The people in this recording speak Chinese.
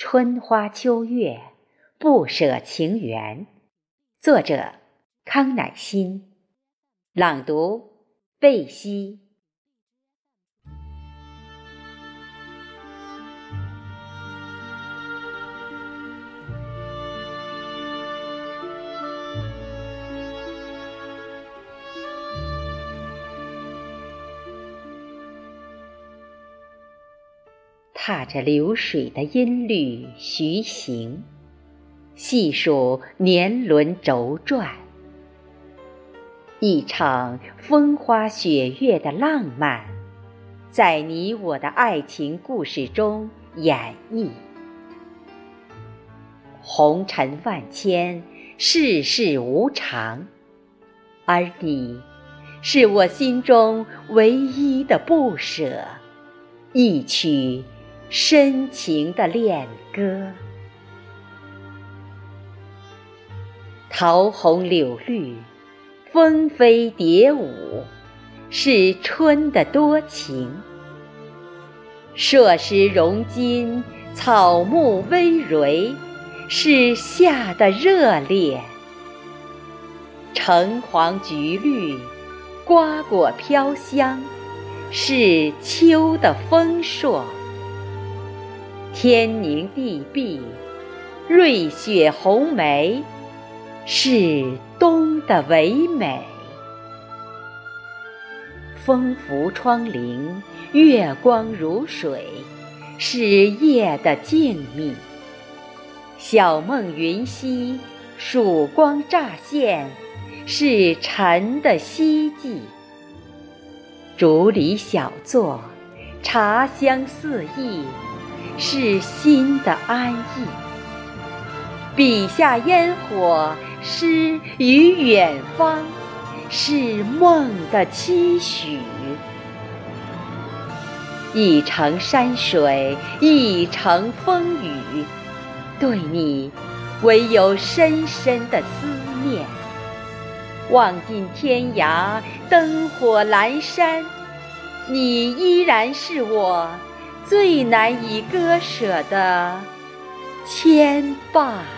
春花秋月，不舍情缘。作者：康乃馨。朗读：贝西。踏着流水的音律徐行，细数年轮轴转，一场风花雪月的浪漫，在你我的爱情故事中演绎。红尘万千，世事无常，而你，是我心中唯一的不舍，一曲。深情的恋歌，桃红柳绿，蜂飞蝶舞，是春的多情；硕石融金，草木葳蕤，是夏的热烈；橙黄橘绿，瓜果飘香，是秋的丰硕。天凝地碧，瑞雪红梅，是冬的唯美。风拂窗棂，月光如水，是夜的静谧。晓梦云溪，曙光乍现，是晨的希冀。竹里小坐，茶香四溢。是心的安逸，笔下烟火诗与远方，是梦的期许。一程山水，一程风雨，对你唯有深深的思念。望尽天涯，灯火阑珊，你依然是我。最难以割舍的牵绊。